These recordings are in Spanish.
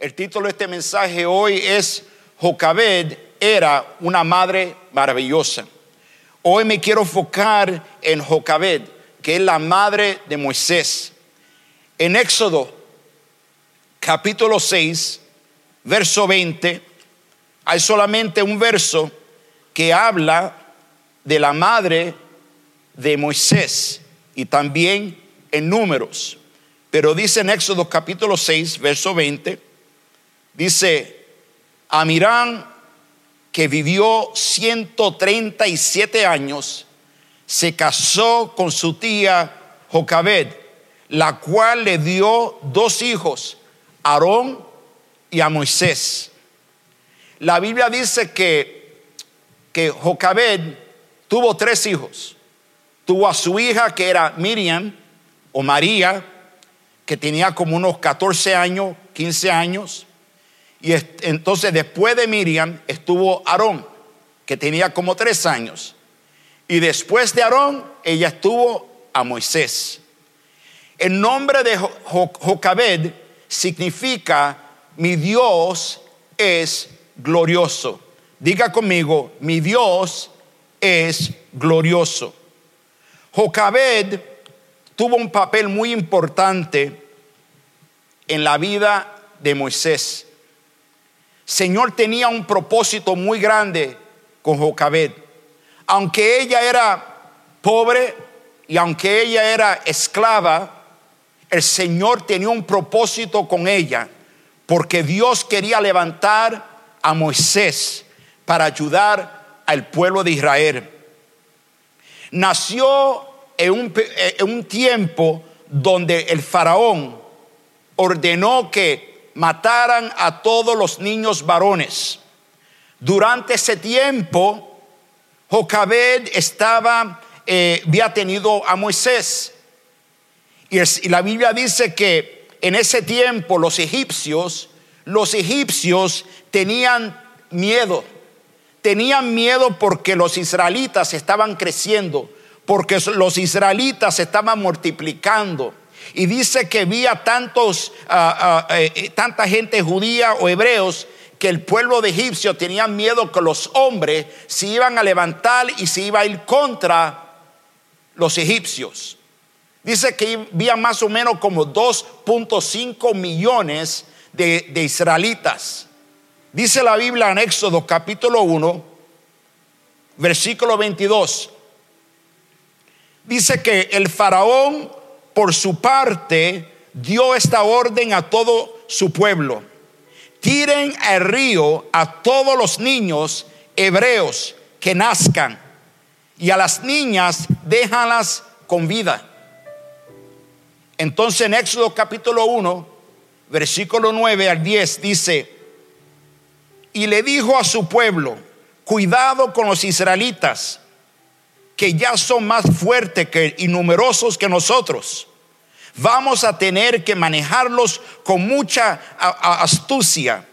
El título de este mensaje hoy es Jocabed era una madre maravillosa. Hoy me quiero enfocar en Jocabed, que es la madre de Moisés. En Éxodo capítulo 6, verso 20, hay solamente un verso que habla de la madre de Moisés y también en números. Pero dice en Éxodo capítulo 6, verso 20, dice, Amirán, que vivió 137 años, se casó con su tía Jocabed, la cual le dio dos hijos, Aarón y a Moisés. La Biblia dice que, que Jocabed tuvo tres hijos. Tuvo a su hija que era Miriam o María, que tenía como unos 14 años, 15 años. Y entonces después de Miriam estuvo Aarón, que tenía como tres años. Y después de Aarón, ella estuvo a Moisés. El nombre de Jocabed significa mi Dios es glorioso. Diga conmigo, mi Dios es glorioso. Jocabed tuvo un papel muy importante en la vida de Moisés. Señor tenía un propósito muy grande con Jocabed. Aunque ella era pobre y aunque ella era esclava, el Señor tenía un propósito con ella, porque Dios quería levantar a Moisés para ayudar al pueblo de Israel. Nació en un, tiempo donde el faraón ordenó que mataran a todos los niños varones. Durante ese tiempo, Jocabed estaba, eh, había tenido a Moisés. Y, y la Biblia dice que en ese tiempo los egipcios, los egipcios tenían miedo. Tenían miedo porque los israelitas estaban creciendo porque los israelitas estaban multiplicando. Y dice que había tantos, eh, eh, tanta gente judía o hebreos que el pueblo de egipcio tenía miedo que los hombres se iban a levantar y se iba a ir contra los egipcios. Dice que había más o menos como 2.5 millones de, de israelitas. Dice la Biblia en Éxodo capítulo 1, versículo 22 dice que el faraón por su parte dio esta orden a todo su pueblo. Tiren al río a todos los niños hebreos que nazcan y a las niñas déjalas con vida. Entonces en Éxodo capítulo 1, versículo 9 al 10 dice, y le dijo a su pueblo, cuidado con los israelitas que ya son más fuertes y numerosos que nosotros. Vamos a tener que manejarlos con mucha astucia.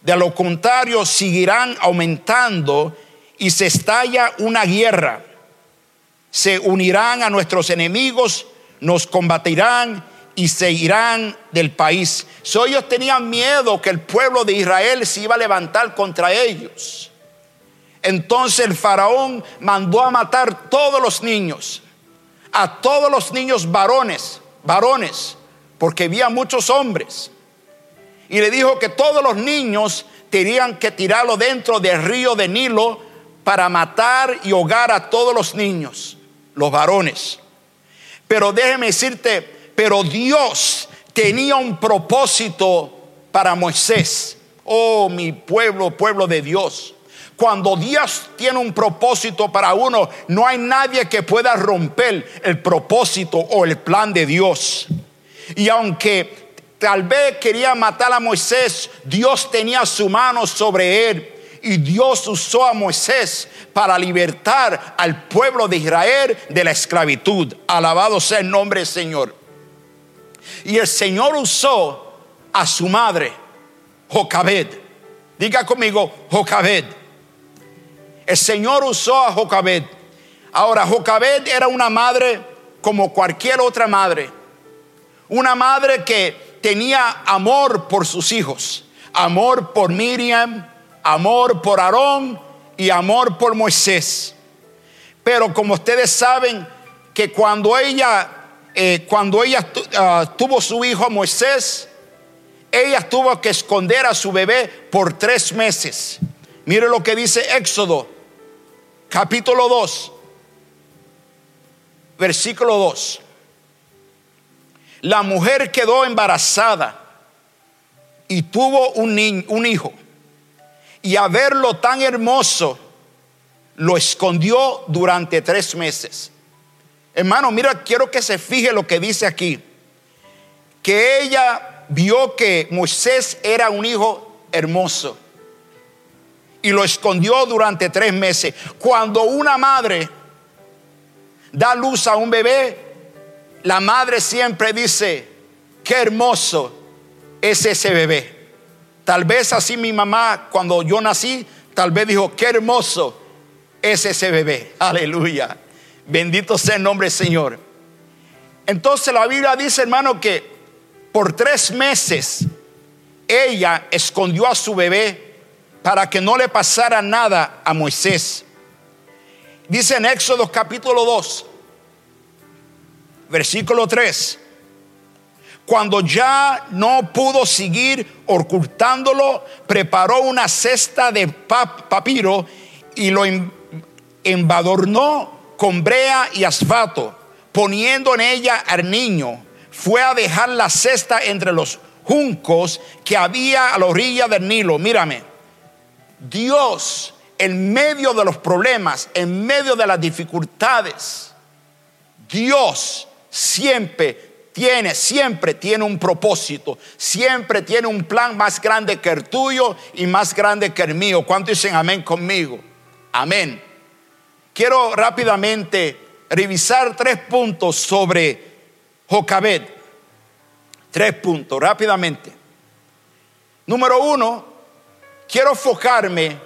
De lo contrario, seguirán aumentando y se estalla una guerra. Se unirán a nuestros enemigos, nos combatirán y se irán del país. So, ellos tenían miedo que el pueblo de Israel se iba a levantar contra ellos. Entonces el faraón mandó a matar todos los niños, a todos los niños varones, varones, porque había muchos hombres. Y le dijo que todos los niños tenían que tirarlo dentro del río de Nilo para matar y ahogar a todos los niños, los varones. Pero déjeme decirte, pero Dios tenía un propósito para Moisés. Oh, mi pueblo, pueblo de Dios. Cuando Dios tiene un propósito para uno, no hay nadie que pueda romper el propósito o el plan de Dios. Y aunque tal vez quería matar a Moisés, Dios tenía su mano sobre él. Y Dios usó a Moisés para libertar al pueblo de Israel de la esclavitud. Alabado sea el nombre del Señor. Y el Señor usó a su madre, Jocabed. Diga conmigo, Jocabed el Señor usó a Jocabed. Ahora, Jocabed era una madre como cualquier otra madre. Una madre que tenía amor por sus hijos. amor por Miriam, amor por Aarón y amor por Moisés. Pero como ustedes saben que cuando ella, eh, cuando ella ah, tuvo su hijo Moisés, ella tuvo que esconder a su bebé por tres meses. Mire lo que dice Éxodo, capítulo 2, versículo 2. La mujer quedó embarazada y tuvo un, un hijo. Y a verlo tan hermoso, lo escondió durante tres meses. Hermano, mira, quiero que se fije lo que dice aquí. Que ella vio que Moisés era un hijo hermoso y lo escondió durante tres meses. Cuando una madre da luz a un bebé, la madre siempre dice, qué hermoso es ese bebé. Tal vez así mi mamá cuando yo nací, tal vez dijo, qué hermoso es ese bebé. Aleluya. Bendito sea el nombre del Señor. Entonces la Biblia dice, hermano, que por tres meses ella escondió a su bebé para que no le pasara nada a Moisés. Dice en Éxodo capítulo 2, versículo 3, cuando ya no pudo seguir ocultándolo, preparó una cesta de papiro y lo embadornó con brea y asfalto, poniendo en ella al niño. Fue a dejar la cesta entre los juncos que había a la orilla del Nilo. Mírame, Dios en medio de los problemas, en medio de las dificultades, Dios siempre tiene, siempre tiene un propósito, siempre tiene un plan más grande que el tuyo y más grande que el mío. ¿Cuánto dicen amén conmigo? Amén. Quiero rápidamente revisar tres puntos sobre Jocabed. Tres puntos, rápidamente. Número uno, quiero enfocarme,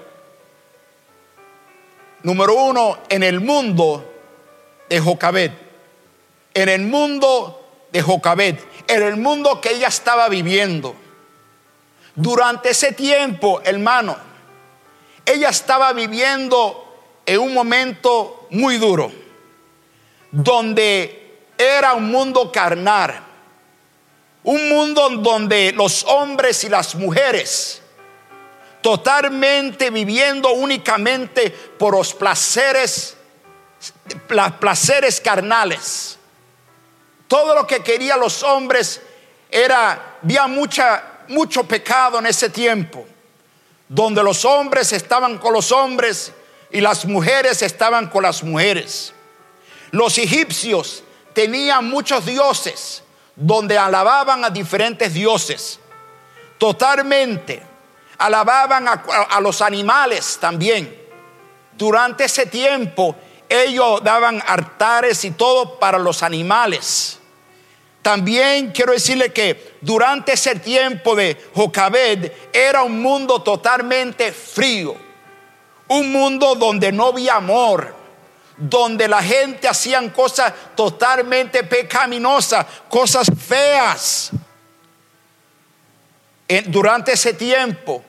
número uno, en el mundo de Jocabed. En el mundo de Jocabed. En el mundo que ella estaba viviendo. Durante ese tiempo, hermano, ella estaba viviendo en un momento muy duro, donde era un mundo carnal, un mundo donde los hombres y las mujeres totalmente viviendo únicamente por los placeres, placeres carnales. Todo lo que querían los hombres era, había mucha, mucho pecado en ese tiempo, donde los hombres estaban con los hombres y las mujeres estaban con las mujeres. Los egipcios tenían muchos dioses donde alababan a diferentes dioses. Totalmente. Alababan a, los animales también. Durante ese tiempo ellos daban altares y todo para los animales. También quiero decirle que durante ese tiempo de Jocabed era un mundo totalmente frío un mundo donde no había amor, donde la gente hacían cosas totalmente pecaminosas, cosas feas. Durante ese tiempo,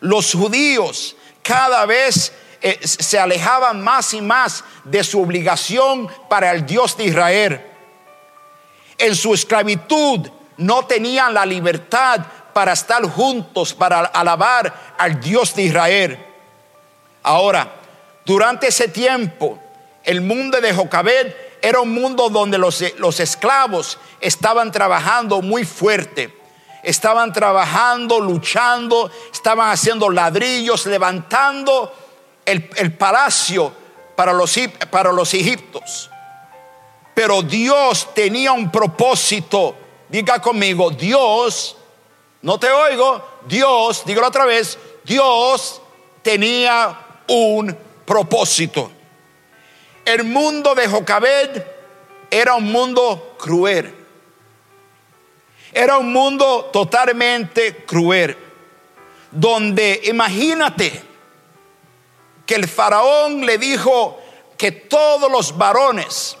los judíos cada vez eh, se alejaban más y más de su obligación para el Dios de Israel. En su esclavitud no tenían la libertad para estar juntos, para alabar al Dios de Israel. Ahora, durante ese tiempo, el mundo de Jocabed era un mundo donde los, esclavos estaban trabajando muy fuerte. Estaban trabajando, luchando, estaban haciendo ladrillos, levantando el, palacio para los, para los egiptos. Pero Dios tenía un propósito. Diga conmigo, Dios, no te oigo, Dios, dígalo otra vez, Dios tenía un propósito. El mundo de Jocabed era un mundo cruel. Era un mundo totalmente cruel. Donde imagínate que el faraón le dijo que todos los varones,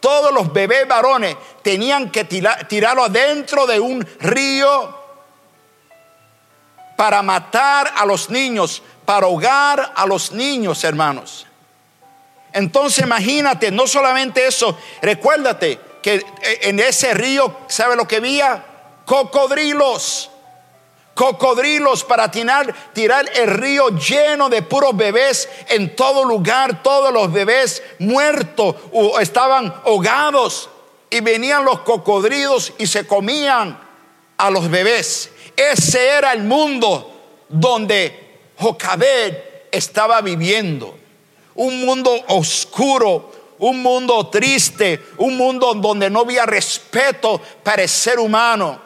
todos los bebés varones tenían que tirarlo adentro de un río para matar a los niños, para ahogar a los niños, hermanos. Entonces imagínate, no solamente eso, recuérdate que en ese río, ¿sabe lo que había? Cocodrilos. Cocodrilos para tirar, tirar el río lleno de puros bebés en todo lugar, todos los bebés muertos o estaban ahogados y venían los cocodrilos y se comían a los bebés. Ese era el mundo donde Jocabed estaba viviendo. Un mundo oscuro, un mundo triste, un mundo donde no había respeto para el ser humano.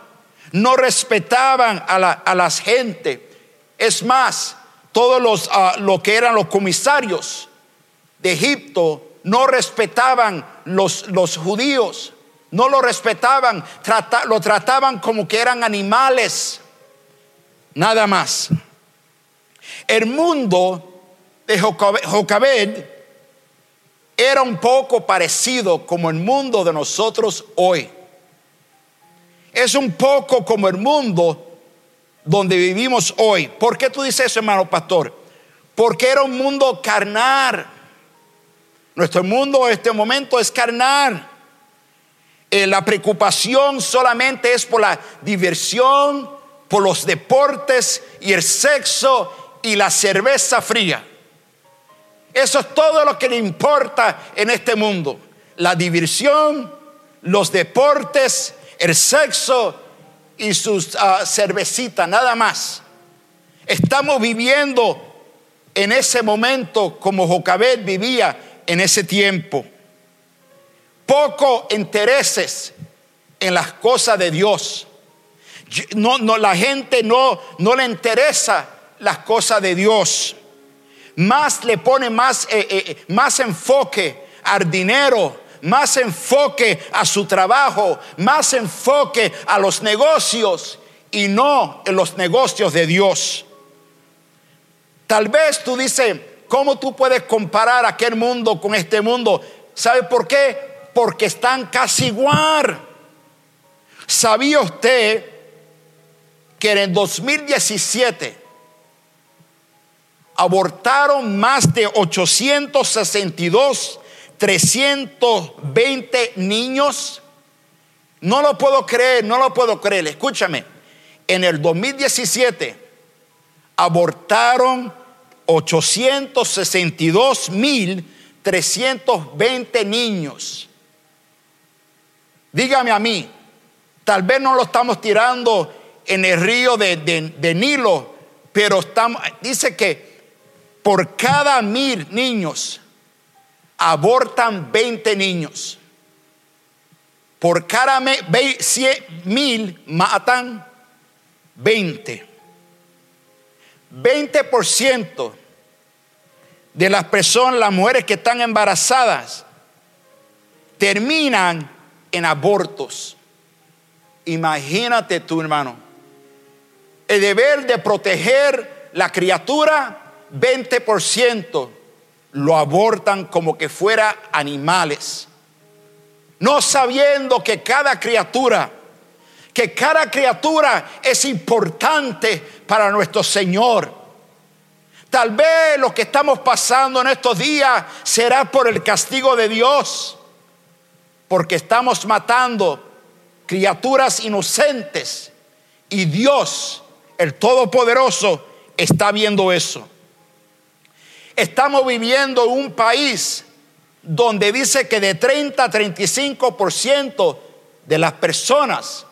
No respetaban a la, a las gente. Es más, todos los ah, lo que eran los comisarios de Egipto no respetaban los, los judíos no lo respetaban, lo trataban como que eran animales, nada más. El mundo de Jocabed era un poco parecido como el mundo de nosotros hoy. Es un poco como el mundo donde vivimos hoy. ¿Por qué tú dices eso, hermano pastor? Porque era un mundo carnal. Nuestro mundo en este momento es carnal. Eh, la preocupación solamente es por la diversión, por los deportes y el sexo y la cerveza fría. Eso es todo lo que le importa en este mundo. La diversión, los deportes, el sexo y sus uh, cervecitas, nada más. Estamos viviendo en ese momento como Jocabet vivía en ese tiempo poco intereses en las cosas de Dios. No, no, la gente no, no le interesa las cosas de Dios. Más le pone más, eh, eh, más enfoque al dinero, más enfoque a su trabajo, más enfoque a los negocios y no en los negocios de Dios. Tal vez tú dices, ¿cómo tú puedes comparar aquel mundo con este mundo? ¿Sabe por qué? porque están casi igual. ¿Sabía usted que en el 2017 abortaron más de 862, 320 niños? No lo puedo creer, no lo puedo creer. Escúchame, en el 2017 abortaron 862 mil 320 niños. Dígame a mí, tal vez no lo estamos tirando en el río de, Nilo, pero estamos, dice que por cada mil niños abortan 20 niños. Por cada mil matan 20. 20% de las personas, las mujeres que están embarazadas, terminan en abortos. Imagínate tú, hermano. El deber de proteger la criatura, 20% lo abortan como que fuera animales. No sabiendo que cada criatura, que cada criatura es importante para nuestro Señor. Tal vez lo que estamos pasando en estos días será por el castigo de Dios porque estamos matando criaturas inocentes y Dios, el Todopoderoso, está viendo eso. Estamos viviendo en un país donde dice que de 30 a 35% de las personas,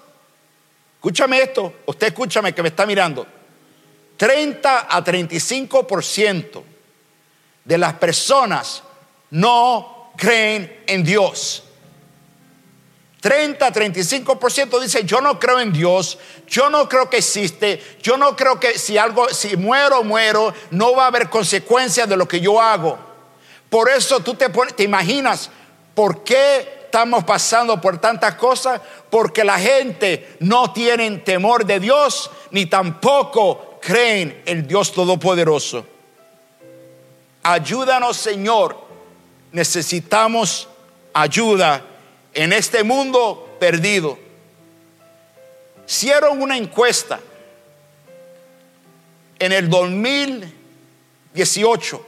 escúchame esto, usted escúchame que me está mirando, 30 a 35% de las personas no creen en Dios. 30, 35% dice, yo no creo en Dios, yo no creo que existe, yo no creo que si algo, si muero, muero, no va a haber consecuencias de lo que yo hago. Por eso tú te, te imaginas, ¿por qué estamos pasando por tantas cosas? Porque la gente no tiene temor de Dios, ni tampoco creen en Dios Todopoderoso. Ayúdanos, Señor. Necesitamos ayuda en este mundo perdido. Hicieron una encuesta en el 2018,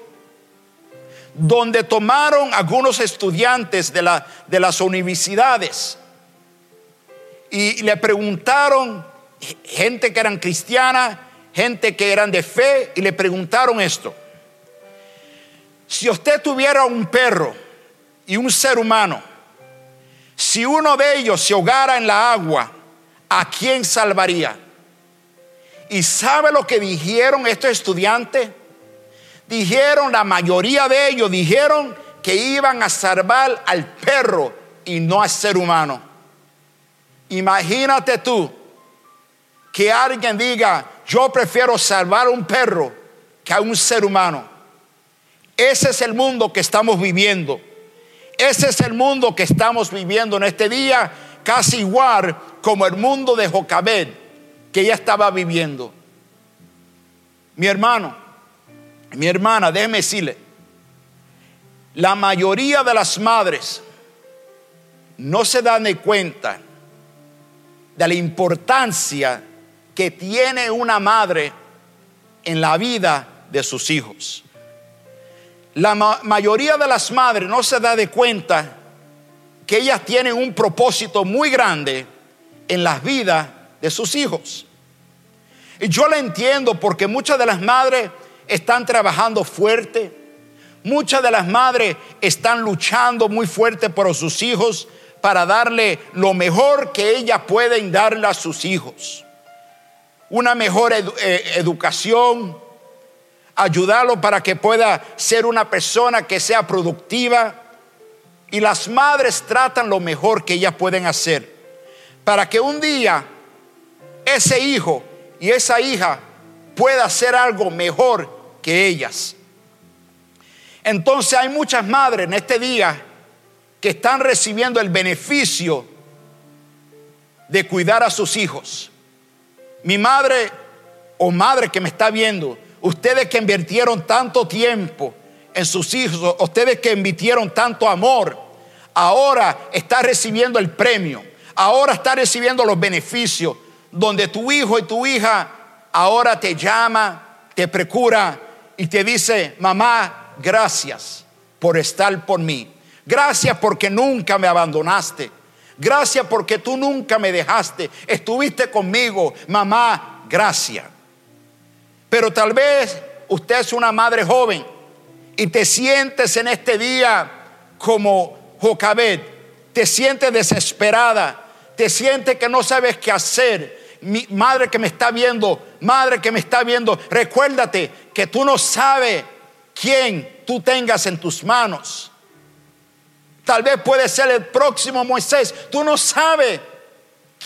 donde tomaron algunos estudiantes de, la, de las universidades y le preguntaron, gente que eran cristiana, gente que eran de fe, y le preguntaron esto. Si usted tuviera un perro y un ser humano, si uno de ellos se ahogara en la agua, ¿a quién salvaría? ¿Y sabe lo que dijeron estos estudiantes? Dijeron, la mayoría de ellos dijeron que iban a salvar al perro y no al ser humano. Imagínate tú que alguien diga, yo prefiero salvar a un perro que a un ser humano. Ese es el mundo que estamos viviendo. Ese es el mundo que estamos viviendo en este día, casi igual como el mundo de Jocabed que ella estaba viviendo. Mi hermano, mi hermana, déjeme decirle, la mayoría de las madres no se dan de cuenta de la importancia que tiene una madre en la vida de sus hijos. La mayoría de las madres no se da de cuenta que ellas tienen un propósito muy grande en las vidas de sus hijos. Y yo la entiendo porque muchas de las madres están trabajando fuerte, muchas de las madres están luchando muy fuerte por sus hijos para darle lo mejor que ellas pueden darle a sus hijos. Una mejor eh, educación, ayudarlo para que pueda ser una persona que sea productiva. Y las madres tratan lo mejor que ellas pueden hacer para que un día ese hijo y esa hija pueda hacer algo mejor que ellas. Entonces hay muchas madres en este día que están recibiendo el beneficio de cuidar a sus hijos. Mi madre o madre que me está viendo, ustedes que invirtieron tanto tiempo en sus hijos, ustedes que invirtieron tanto amor, ahora está recibiendo el premio ahora está recibiendo los beneficios, donde tu hijo y tu hija ahora te llama, te procura y te dice, mamá, gracias por estar por mí. Gracias porque nunca me abandonaste. Gracias porque tú nunca me dejaste. Estuviste conmigo. Mamá, gracias. Pero tal vez usted es una madre joven y te sientes en este día como Jocabed. Te sientes desesperada te sientes que no sabes qué hacer, mi madre que me está viendo, madre que me está viendo, recuérdate que tú no sabes quién tú tengas en tus manos. Tal vez puede ser el próximo Moisés. Tú no sabes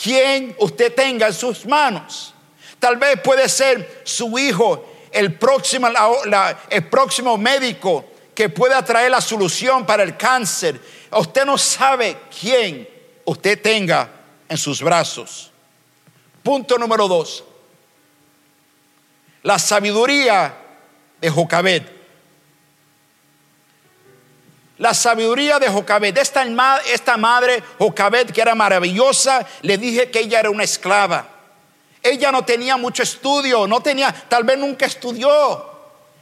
quién usted tenga en sus manos. Tal vez puede ser su hijo, el próximo, el próximo médico que pueda traer la solución para el cáncer. Usted no sabe quién usted tenga en sus brazos. Punto número dos. La sabiduría de Jocabed. La sabiduría de Jocabed. Esta, esta madre, Jocabed, que era maravillosa, le dije que ella era una esclava. Ella no tenía mucho estudio, no tenía, tal vez nunca estudió.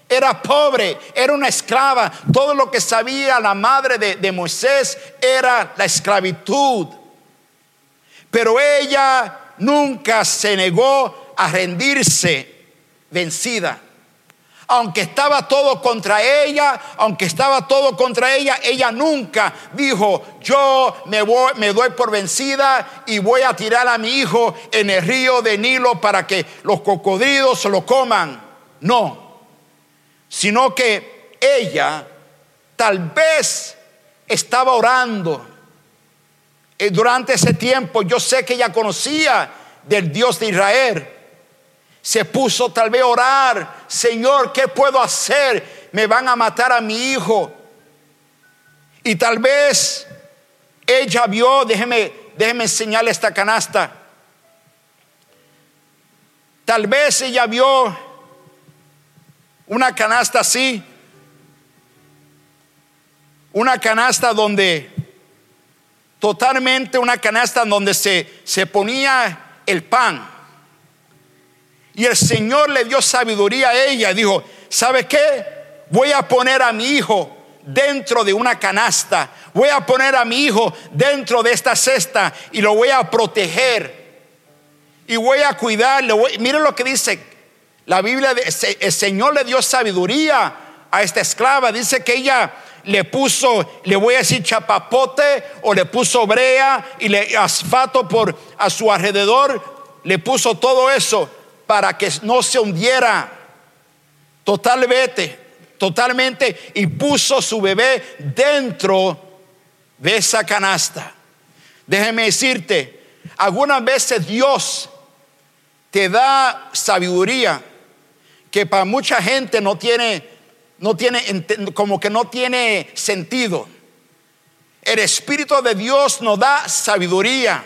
Era pobre, era una esclava. Todo lo que sabía la madre de, de Moisés era la esclavitud. Pero ella nunca se negó a rendirse vencida. Aunque estaba todo contra ella, aunque estaba todo contra ella, ella nunca dijo, yo me, voy, me doy por vencida y voy a tirar a mi hijo en el río de Nilo para que los cocodrilos se lo coman. No, sino que ella tal vez estaba orando eh, durante ese tiempo yo sé que ella conocía del Dios de Israel. Se puso tal vez a orar, Señor, ¿qué puedo hacer? Me van a matar a mi hijo. Y tal vez ella vio, déjeme, déjeme enseñarle esta canasta. Tal vez ella vio una canasta así, una canasta donde totalmente una canasta donde se, se ponía el pan. Y el Señor le dio sabiduría a ella. Dijo, ¿sabe qué? Voy a poner a mi hijo dentro de una canasta. Voy a poner a mi hijo dentro de esta cesta y lo voy a proteger. Y voy a cuidarle. Miren lo que dice la Biblia. El Señor le dio sabiduría a esta esclava. Dice que ella le puso, le voy a decir chapapote o le puso brea y le asfato por a su alrededor. Le puso todo eso para que no se hundiera totalmente, totalmente y puso su bebé dentro de esa canasta. Déjeme decirte, algunas veces Dios te da sabiduría que para mucha gente no tiene, no tiene, como que no tiene sentido. El Espíritu de Dios nos da sabiduría.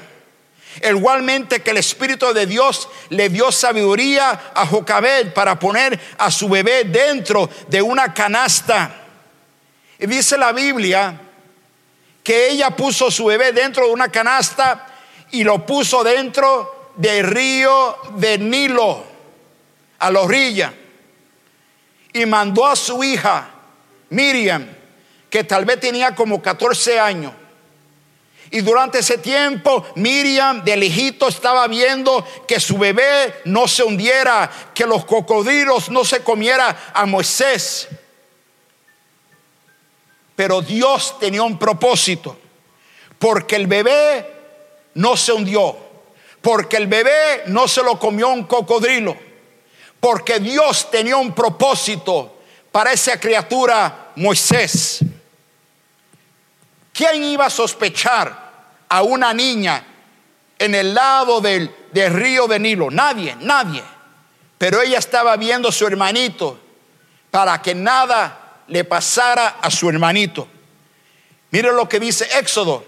Igualmente que el Espíritu de Dios le dio sabiduría a Jocabed para poner a su bebé dentro de una canasta. Y dice la Biblia que ella puso su bebé dentro de una canasta y lo puso dentro del río de Nilo, a la orilla. Y mandó a su hija, Miriam, que tal vez tenía como 14 años y durante ese tiempo Miriam de lejito estaba viendo que su bebé no se hundiera, que los cocodrilos no se comiera a Moisés. Pero Dios tenía un propósito, porque el bebé no se hundió, porque el bebé no se lo comió un cocodrilo, porque Dios tenía un propósito para esa criatura Moisés. ¿Quién iba a sospechar a una niña en el lado del, río de Nilo. Nadie, nadie. Pero ella estaba viendo a su hermanito para que nada le pasara a su hermanito. Mire lo que dice Éxodo,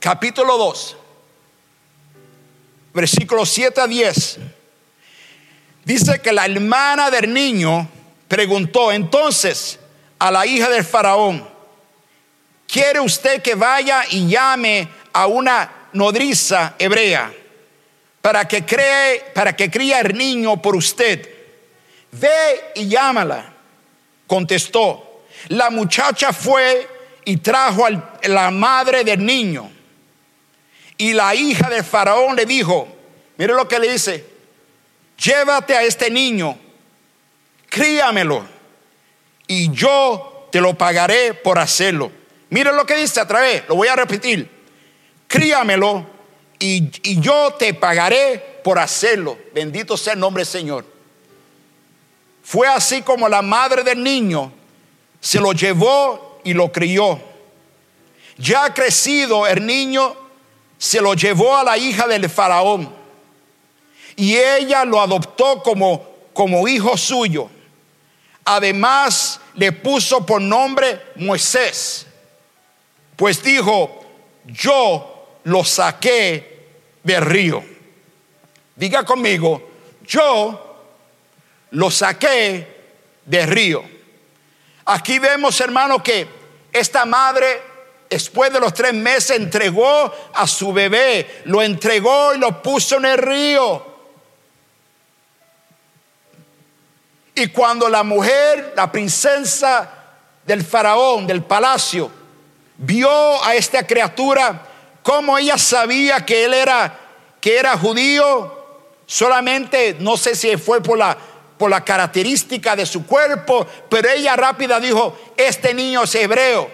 capítulo 2, versículos 7 a 10. Dice que la hermana del niño preguntó entonces a la hija del faraón, ¿Quiere usted que vaya y llame a una nodriza hebrea para que cree, para que críe el niño por usted? Ve y llámala. Contestó. La muchacha fue y trajo a la madre del niño. Y la hija del faraón le dijo, mire lo que le dice, llévate a este niño, críamelo, y yo te lo pagaré por hacerlo. Miren lo que dice a través, lo voy a repetir. Críamelo y, y yo te pagaré por hacerlo. Bendito sea el nombre del Señor. Fue así como la madre del niño se lo llevó y lo crió. Ya crecido el niño se lo llevó a la hija del faraón y ella lo adoptó como, como hijo suyo. Además le puso por nombre Moisés pues dijo, yo lo saqué del río. Diga conmigo, yo lo saqué del río. Aquí vemos, hermano, que esta madre, después de los tres meses, entregó a su bebé, lo entregó y lo puso en el río. Y cuando la mujer, la princesa del faraón, del palacio, vio a esta criatura, como ella sabía que él era, que era judío, solamente no sé si fue por la, por la característica de su cuerpo, pero ella rápida dijo, este niño es hebreo.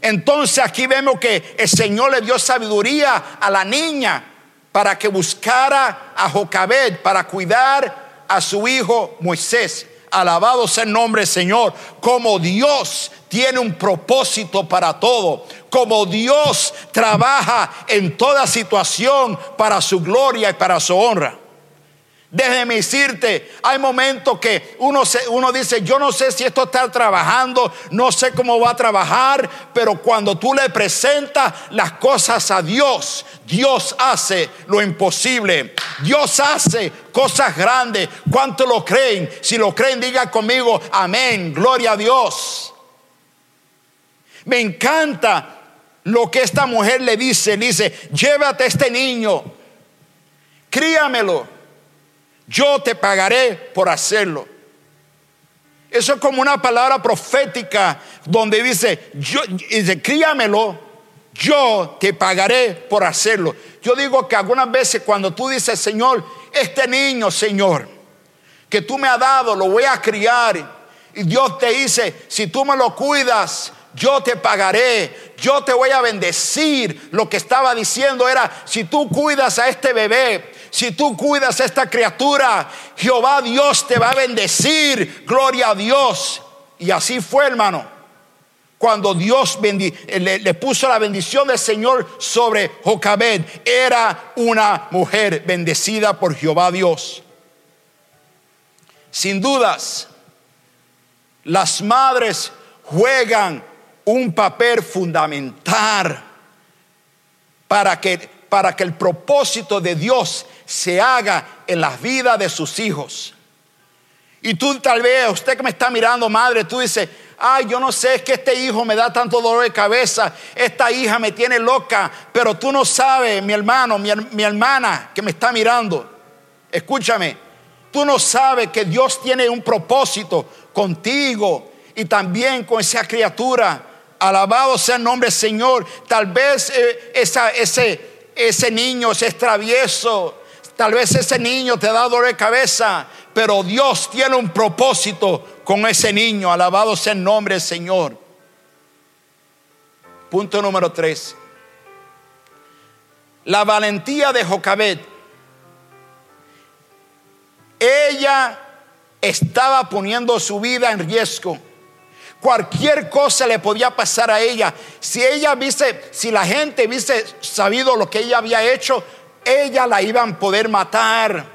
Entonces aquí vemos que el Señor le dio sabiduría a la niña para que buscara a Jocabed, para cuidar a su hijo Moisés. Alabado sea el nombre Señor. Como Dios tiene un propósito para todo. Como Dios trabaja en toda situación para su gloria y para su honra. Déjeme decirte, hay momentos que uno, uno dice, yo no sé si esto está trabajando, no sé cómo va a trabajar, pero cuando tú le presentas las cosas a Dios, Dios hace lo imposible. Dios hace cosas grandes. ¿Cuánto lo creen? Si lo creen, diga conmigo, amén, gloria a Dios. Me encanta lo que esta mujer le dice, le dice, llévate a este niño críamelo, yo te pagaré por hacerlo. Eso es como una palabra profética donde dice, yo, críamelo, yo te pagaré por hacerlo. Yo digo que algunas veces cuando tú dices, Señor, este niño, Señor, que tú me has dado, lo voy a criar. Y Dios te dice, si tú me lo cuidas, yo te pagaré, yo te voy a bendecir. Lo que estaba diciendo era, si tú cuidas a este bebé, si tú cuidas a esta criatura, Jehová Dios te va a bendecir. Gloria a Dios. Y así fue, hermano. Cuando Dios le, le, puso la bendición del Señor sobre Jocabed, era una mujer bendecida por Jehová Dios. Sin dudas, las madres juegan un papel fundamental para que, para que el propósito de Dios se haga en las vidas de sus hijos. Y tú tal vez, usted que me está mirando, madre, tú dices, ay, yo no sé, es que este hijo me da tanto dolor de cabeza, esta hija me tiene loca, pero tú no sabes, mi hermano, mi, hermana que me está mirando, escúchame, tú no sabes que Dios tiene un propósito contigo y también con esa criatura. Alabado sea el nombre del Señor. Tal vez eh, ese, ese niño es travieso. Tal vez ese niño te da dolor de cabeza. Pero Dios tiene un propósito con ese niño. Alabado sea el nombre del Señor. Punto número tres. La valentía de Jocabet. Ella estaba poniendo su vida en riesgo Cualquier cosa le podía pasar a ella. Si ella viste, si la gente hubiese sabido lo que ella había hecho, ella la iban a poder matar.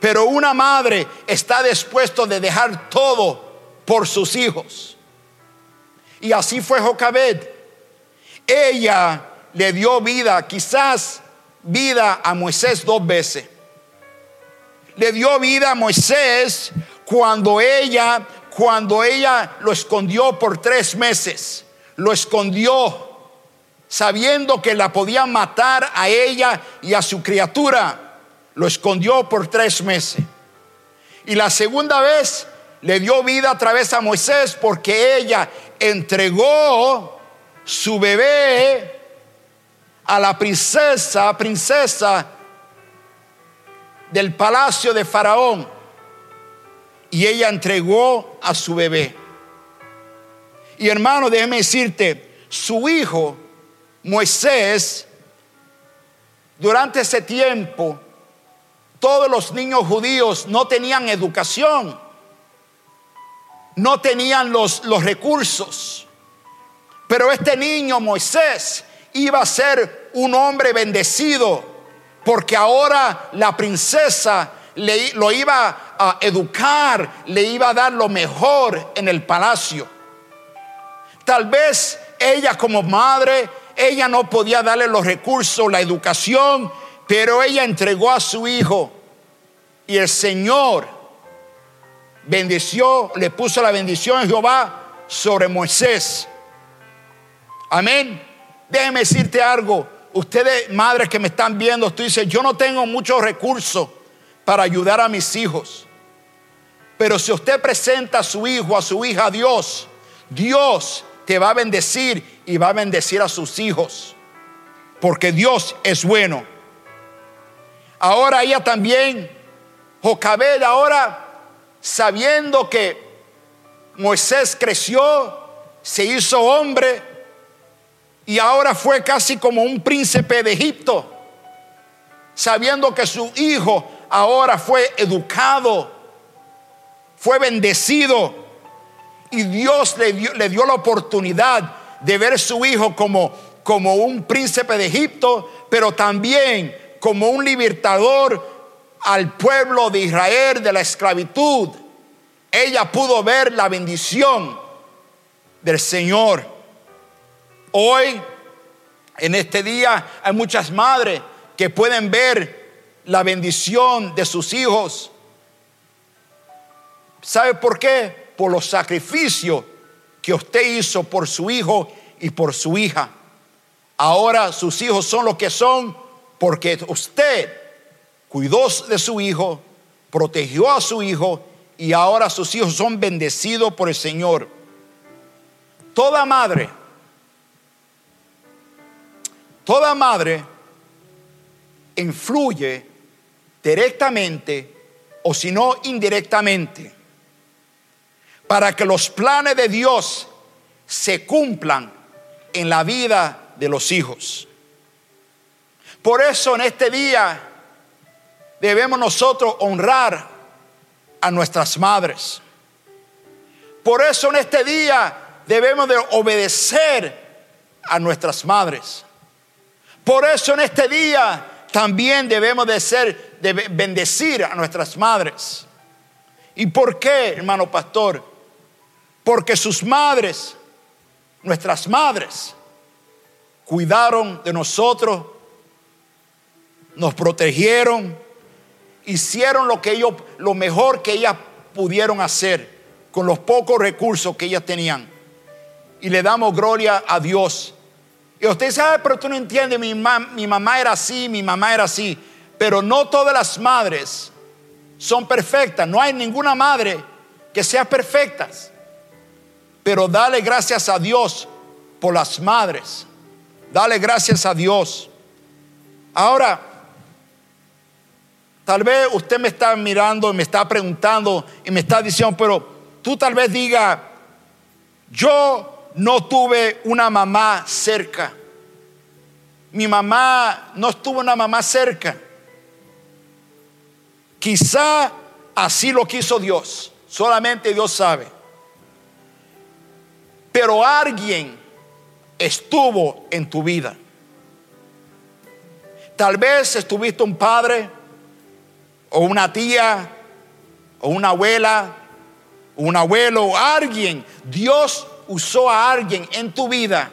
Pero una madre está dispuesto de dejar todo por sus hijos. Y así fue Jocabed. Ella le dio vida, quizás vida a Moisés dos veces. Le dio vida a Moisés cuando ella cuando ella lo escondió por tres meses, lo escondió sabiendo que la podían matar a ella y a su criatura, lo escondió por tres meses. Y la segunda vez le dio vida a través a Moisés porque ella entregó su bebé a la princesa, princesa del palacio de Faraón y ella entregó a su bebé. Y hermano, déjeme decirte, su hijo, Moisés, durante ese tiempo, todos los niños judíos no tenían educación, no tenían los, los recursos. Pero este niño, Moisés, iba a ser un hombre bendecido, porque ahora la princesa le, lo iba a educar, le iba a dar lo mejor en el palacio. Tal vez ella como madre, ella no podía darle los recursos, la educación, pero ella entregó a su hijo y el Señor bendició, le puso la bendición de Jehová sobre Moisés. Amén. Déjeme decirte algo. Ustedes, madres que me están viendo, tú dices, yo no tengo muchos recursos para ayudar a mis hijos. Pero si usted presenta a su hijo, a su hija a Dios, Dios te va a bendecir y va a bendecir a sus hijos. Porque Dios es bueno. Ahora ella también, Jocabed, ahora sabiendo que Moisés creció, se hizo hombre y ahora fue casi como un príncipe de Egipto, sabiendo que su hijo ahora fue educado, fue bendecido y Dios le dio, le dio la oportunidad de ver a su hijo como, como un príncipe de Egipto, pero también como un libertador al pueblo de Israel de la esclavitud. Ella pudo ver la bendición del Señor. Hoy, en este día, hay muchas madres que pueden ver la bendición de sus hijos. ¿Sabe por qué? Por los sacrificios que usted hizo por su hijo y por su hija. Ahora sus hijos son lo que son porque usted cuidó de su hijo, protegió a su hijo y ahora sus hijos son bendecidos por el Señor. Toda madre, toda madre influye directamente o si no indirectamente para que los planes de Dios se cumplan en la vida de los hijos. Por eso en este día debemos nosotros honrar a nuestras madres. Por eso en este día debemos de obedecer a nuestras madres. Por eso en este día también debemos de ser de bendecir a nuestras madres. ¿Y por qué, hermano pastor? Porque sus madres, nuestras madres, cuidaron de nosotros, nos protegieron, hicieron lo que ellos, lo mejor que ellas pudieron hacer con los pocos recursos que ellas tenían. Y le damos gloria a Dios. Y usted sabe, pero tú no entiendes, mi, mi mamá era así, mi mamá era así. Pero no todas las madres son perfectas. No hay ninguna madre que sea perfecta. Pero dale gracias a Dios por las madres. Dale gracias a Dios. Ahora, tal vez usted me está mirando y me está preguntando y me está diciendo, pero tú tal vez diga, yo no tuve una mamá cerca. Mi mamá no estuvo una mamá cerca. Quizá así lo quiso Dios. Solamente Dios sabe. Pero alguien estuvo en tu vida. Tal vez estuviste un padre o una tía o una abuela un abuelo alguien. Dios usó a alguien en tu vida.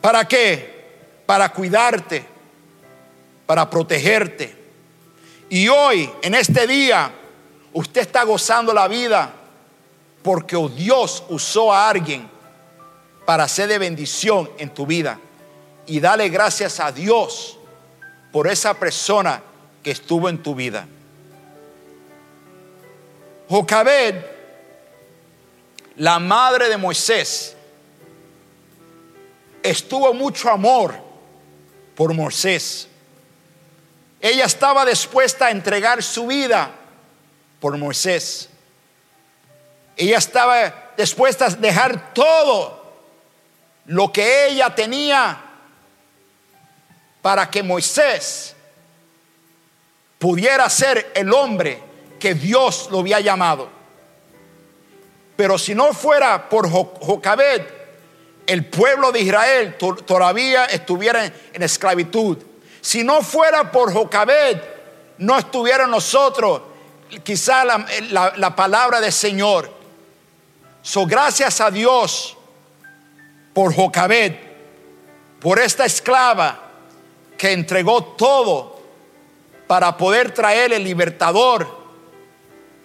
¿Para qué? Para cuidarte, para protegerte. Y hoy, en este día, usted está gozando la vida porque Dios usó a alguien para ser de bendición en tu vida. Y dale gracias a Dios por esa persona que estuvo en tu vida. Jocabed, la madre de Moisés, estuvo mucho amor por Moisés. Ella estaba dispuesta a entregar su vida por Moisés. Ella estaba dispuesta a dejar todo lo que ella tenía para que Moisés pudiera ser el hombre que Dios lo había llamado. Pero si no fuera por Jocabed, el pueblo de Israel todavía estuviera en esclavitud. Si no fuera por Jocabed, no estuviera nosotros quizá la, la palabra del Señor. So, gracias a Dios por Jocabed, por esta esclava que entregó todo para poder traer el libertador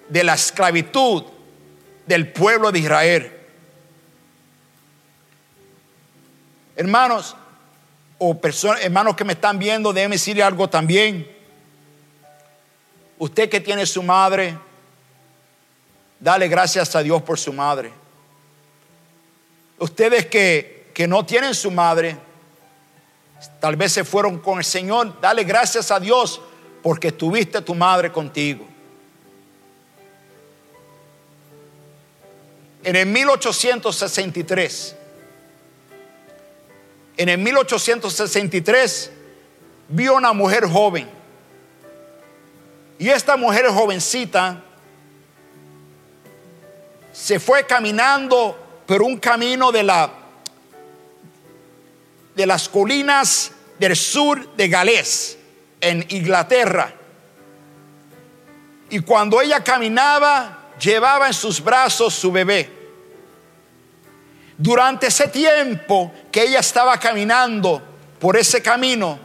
de la esclavitud del pueblo de Israel. Hermanos, o personas, hermanos que me están viendo, déjenme decirle algo también. Usted que tiene su madre, Dale gracias a Dios por su madre. Ustedes que, que no tienen su madre, tal vez se fueron con el Señor, dale gracias a Dios porque tuviste tu madre contigo. En el 1863, en el 1863 vio una mujer joven. Y esta mujer jovencita se fue caminando por un camino de, la, de las colinas del sur de Gales, en Inglaterra. Y cuando ella caminaba, llevaba en sus brazos su bebé. Durante ese tiempo que ella estaba caminando por ese camino,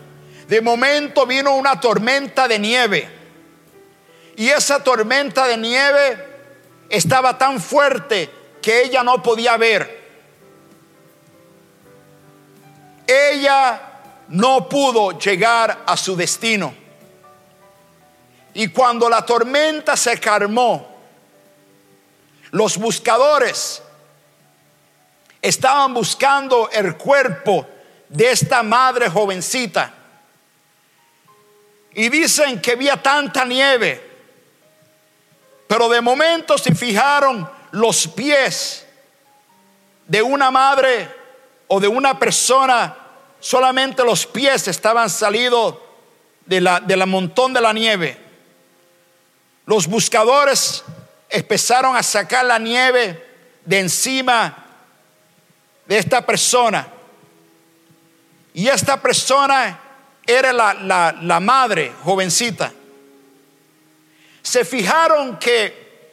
de momento vino una tormenta de nieve. Y esa tormenta de nieve estaba tan fuerte que ella no podía ver. Ella no pudo llegar a su destino. Y cuando la tormenta se calmó, los buscadores estaban buscando el cuerpo de esta madre jovencita. Y dicen que había tanta nieve, pero de momento se fijaron los pies de una madre o de una persona, solamente los pies estaban salidos de la, de la montón de la nieve. Los buscadores empezaron a sacar la nieve de encima de esta persona. Y esta persona era la, la, madre jovencita. Se fijaron que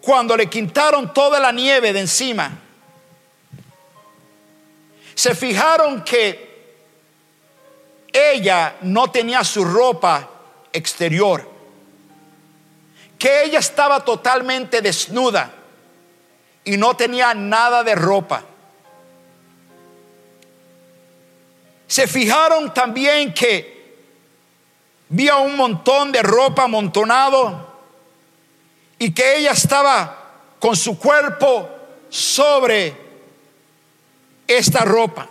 cuando le quitaron toda la nieve de encima, se fijaron que ella no tenía su ropa exterior, que ella estaba totalmente desnuda y no tenía nada de ropa. Se fijaron también que vio un montón de ropa amontonado y que ella estaba con su cuerpo sobre esta ropa.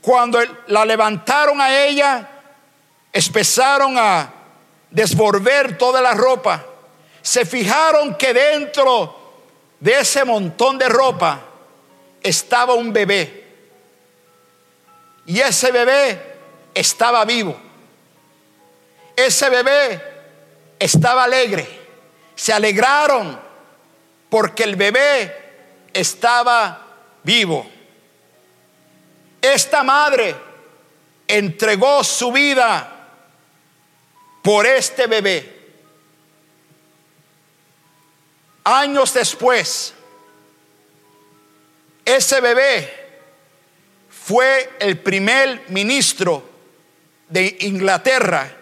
Cuando la levantaron a ella, empezaron a desvolver toda la ropa. Se fijaron que dentro de ese montón de ropa estaba un bebé. Y ese bebé estaba vivo. Ese bebé estaba alegre. Se alegraron porque el bebé estaba vivo. Esta madre entregó su vida por este bebé. Años después, ese bebé fue el primer ministro de Inglaterra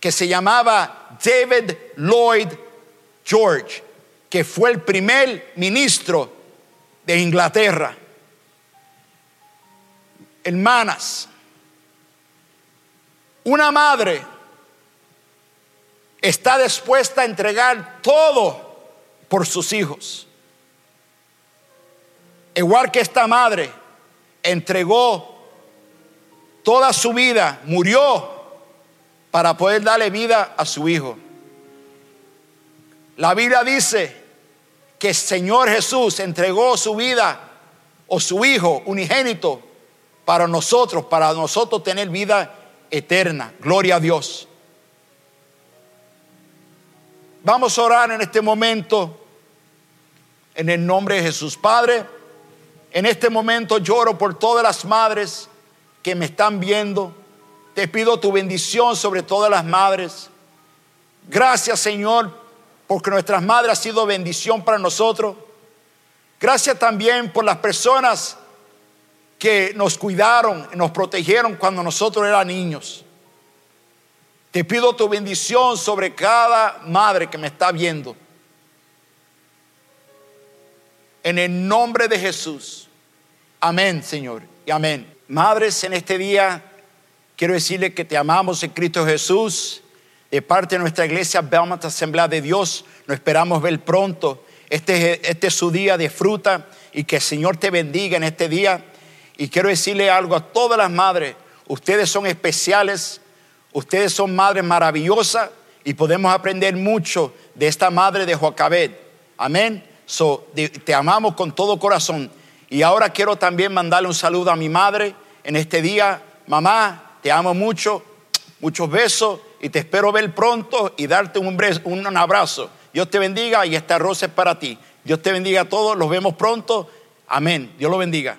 que se llamaba David Lloyd George, que fue el primer ministro de Inglaterra. Hermanas, una madre está dispuesta a entregar todo por sus hijos. Igual que esta madre entregó toda su vida, murió para poder darle vida a su hijo. La Biblia dice que el Señor Jesús entregó su vida o su hijo unigénito para nosotros, para nosotros tener vida eterna. Gloria a Dios. Vamos a orar en este momento en el nombre de Jesús. Padre, en este momento lloro por todas las madres que me están viendo. Te pido tu bendición sobre todas las madres. Gracias Señor, porque nuestras madres han sido bendición para nosotros. Gracias también por las personas que nos cuidaron, nos protegieron cuando nosotros éramos niños. Te pido tu bendición sobre cada madre que me está viendo. En el nombre de Jesús. Amén, Señor. Y amén. Madres, en este día quiero decirle que te amamos en Cristo Jesús. De parte de nuestra iglesia Belmont Asamblea de Dios, nos esperamos ver pronto. Este, este es su día de fruta y que el Señor te bendiga en este día. Y quiero decirle algo a todas las madres. Ustedes son especiales, ustedes son madres maravillosas y podemos aprender mucho de esta madre de Joacabed. Amén. So, te amamos con todo corazón. Y ahora quiero también mandarle un saludo a mi madre en este día. Mamá, te amo mucho, muchos besos y te espero ver pronto y darte un, abrazo. Dios te bendiga y esta rosa es para ti. Dios te bendiga a todos, los vemos pronto. Amén. Dios lo bendiga.